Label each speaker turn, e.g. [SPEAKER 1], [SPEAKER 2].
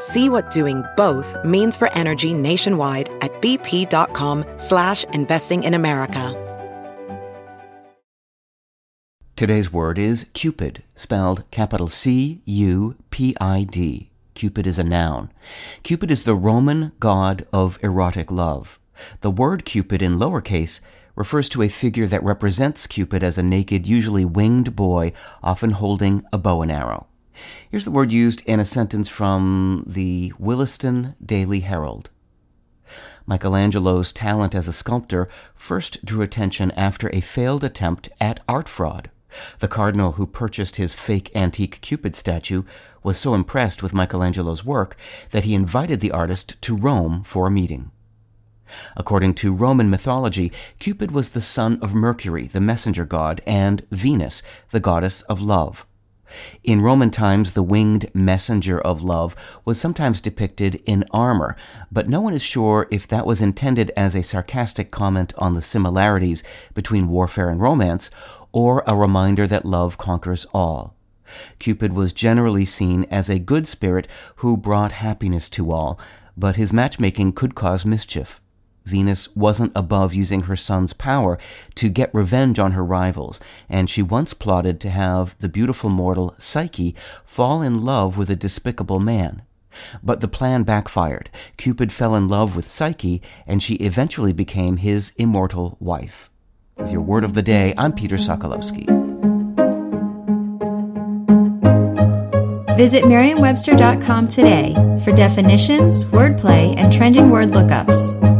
[SPEAKER 1] See what doing both means for energy nationwide at bp.com slash investing in America.
[SPEAKER 2] Today's word is Cupid, spelled capital C U P I D. Cupid is a noun. Cupid is the Roman god of erotic love. The word Cupid in lowercase refers to a figure that represents Cupid as a naked, usually winged boy, often holding a bow and arrow. Here's the word used in a sentence from the Williston Daily Herald. Michelangelo's talent as a sculptor first drew attention after a failed attempt at art fraud. The cardinal who purchased his fake antique Cupid statue was so impressed with Michelangelo's work that he invited the artist to Rome for a meeting. According to Roman mythology, Cupid was the son of Mercury, the messenger god, and Venus, the goddess of love. In Roman times, the winged messenger of love was sometimes depicted in armor, but no one is sure if that was intended as a sarcastic comment on the similarities between warfare and romance, or a reminder that love conquers all. Cupid was generally seen as a good spirit who brought happiness to all, but his matchmaking could cause mischief. Venus wasn't above using her son's power to get revenge on her rivals, and she once plotted to have the beautiful mortal Psyche fall in love with a despicable man. But the plan backfired. Cupid fell in love with Psyche, and she eventually became his immortal wife. With your word of the day, I'm Peter Sokolowski.
[SPEAKER 3] Visit Merriam-Webster.com today for definitions, wordplay, and trending word lookups.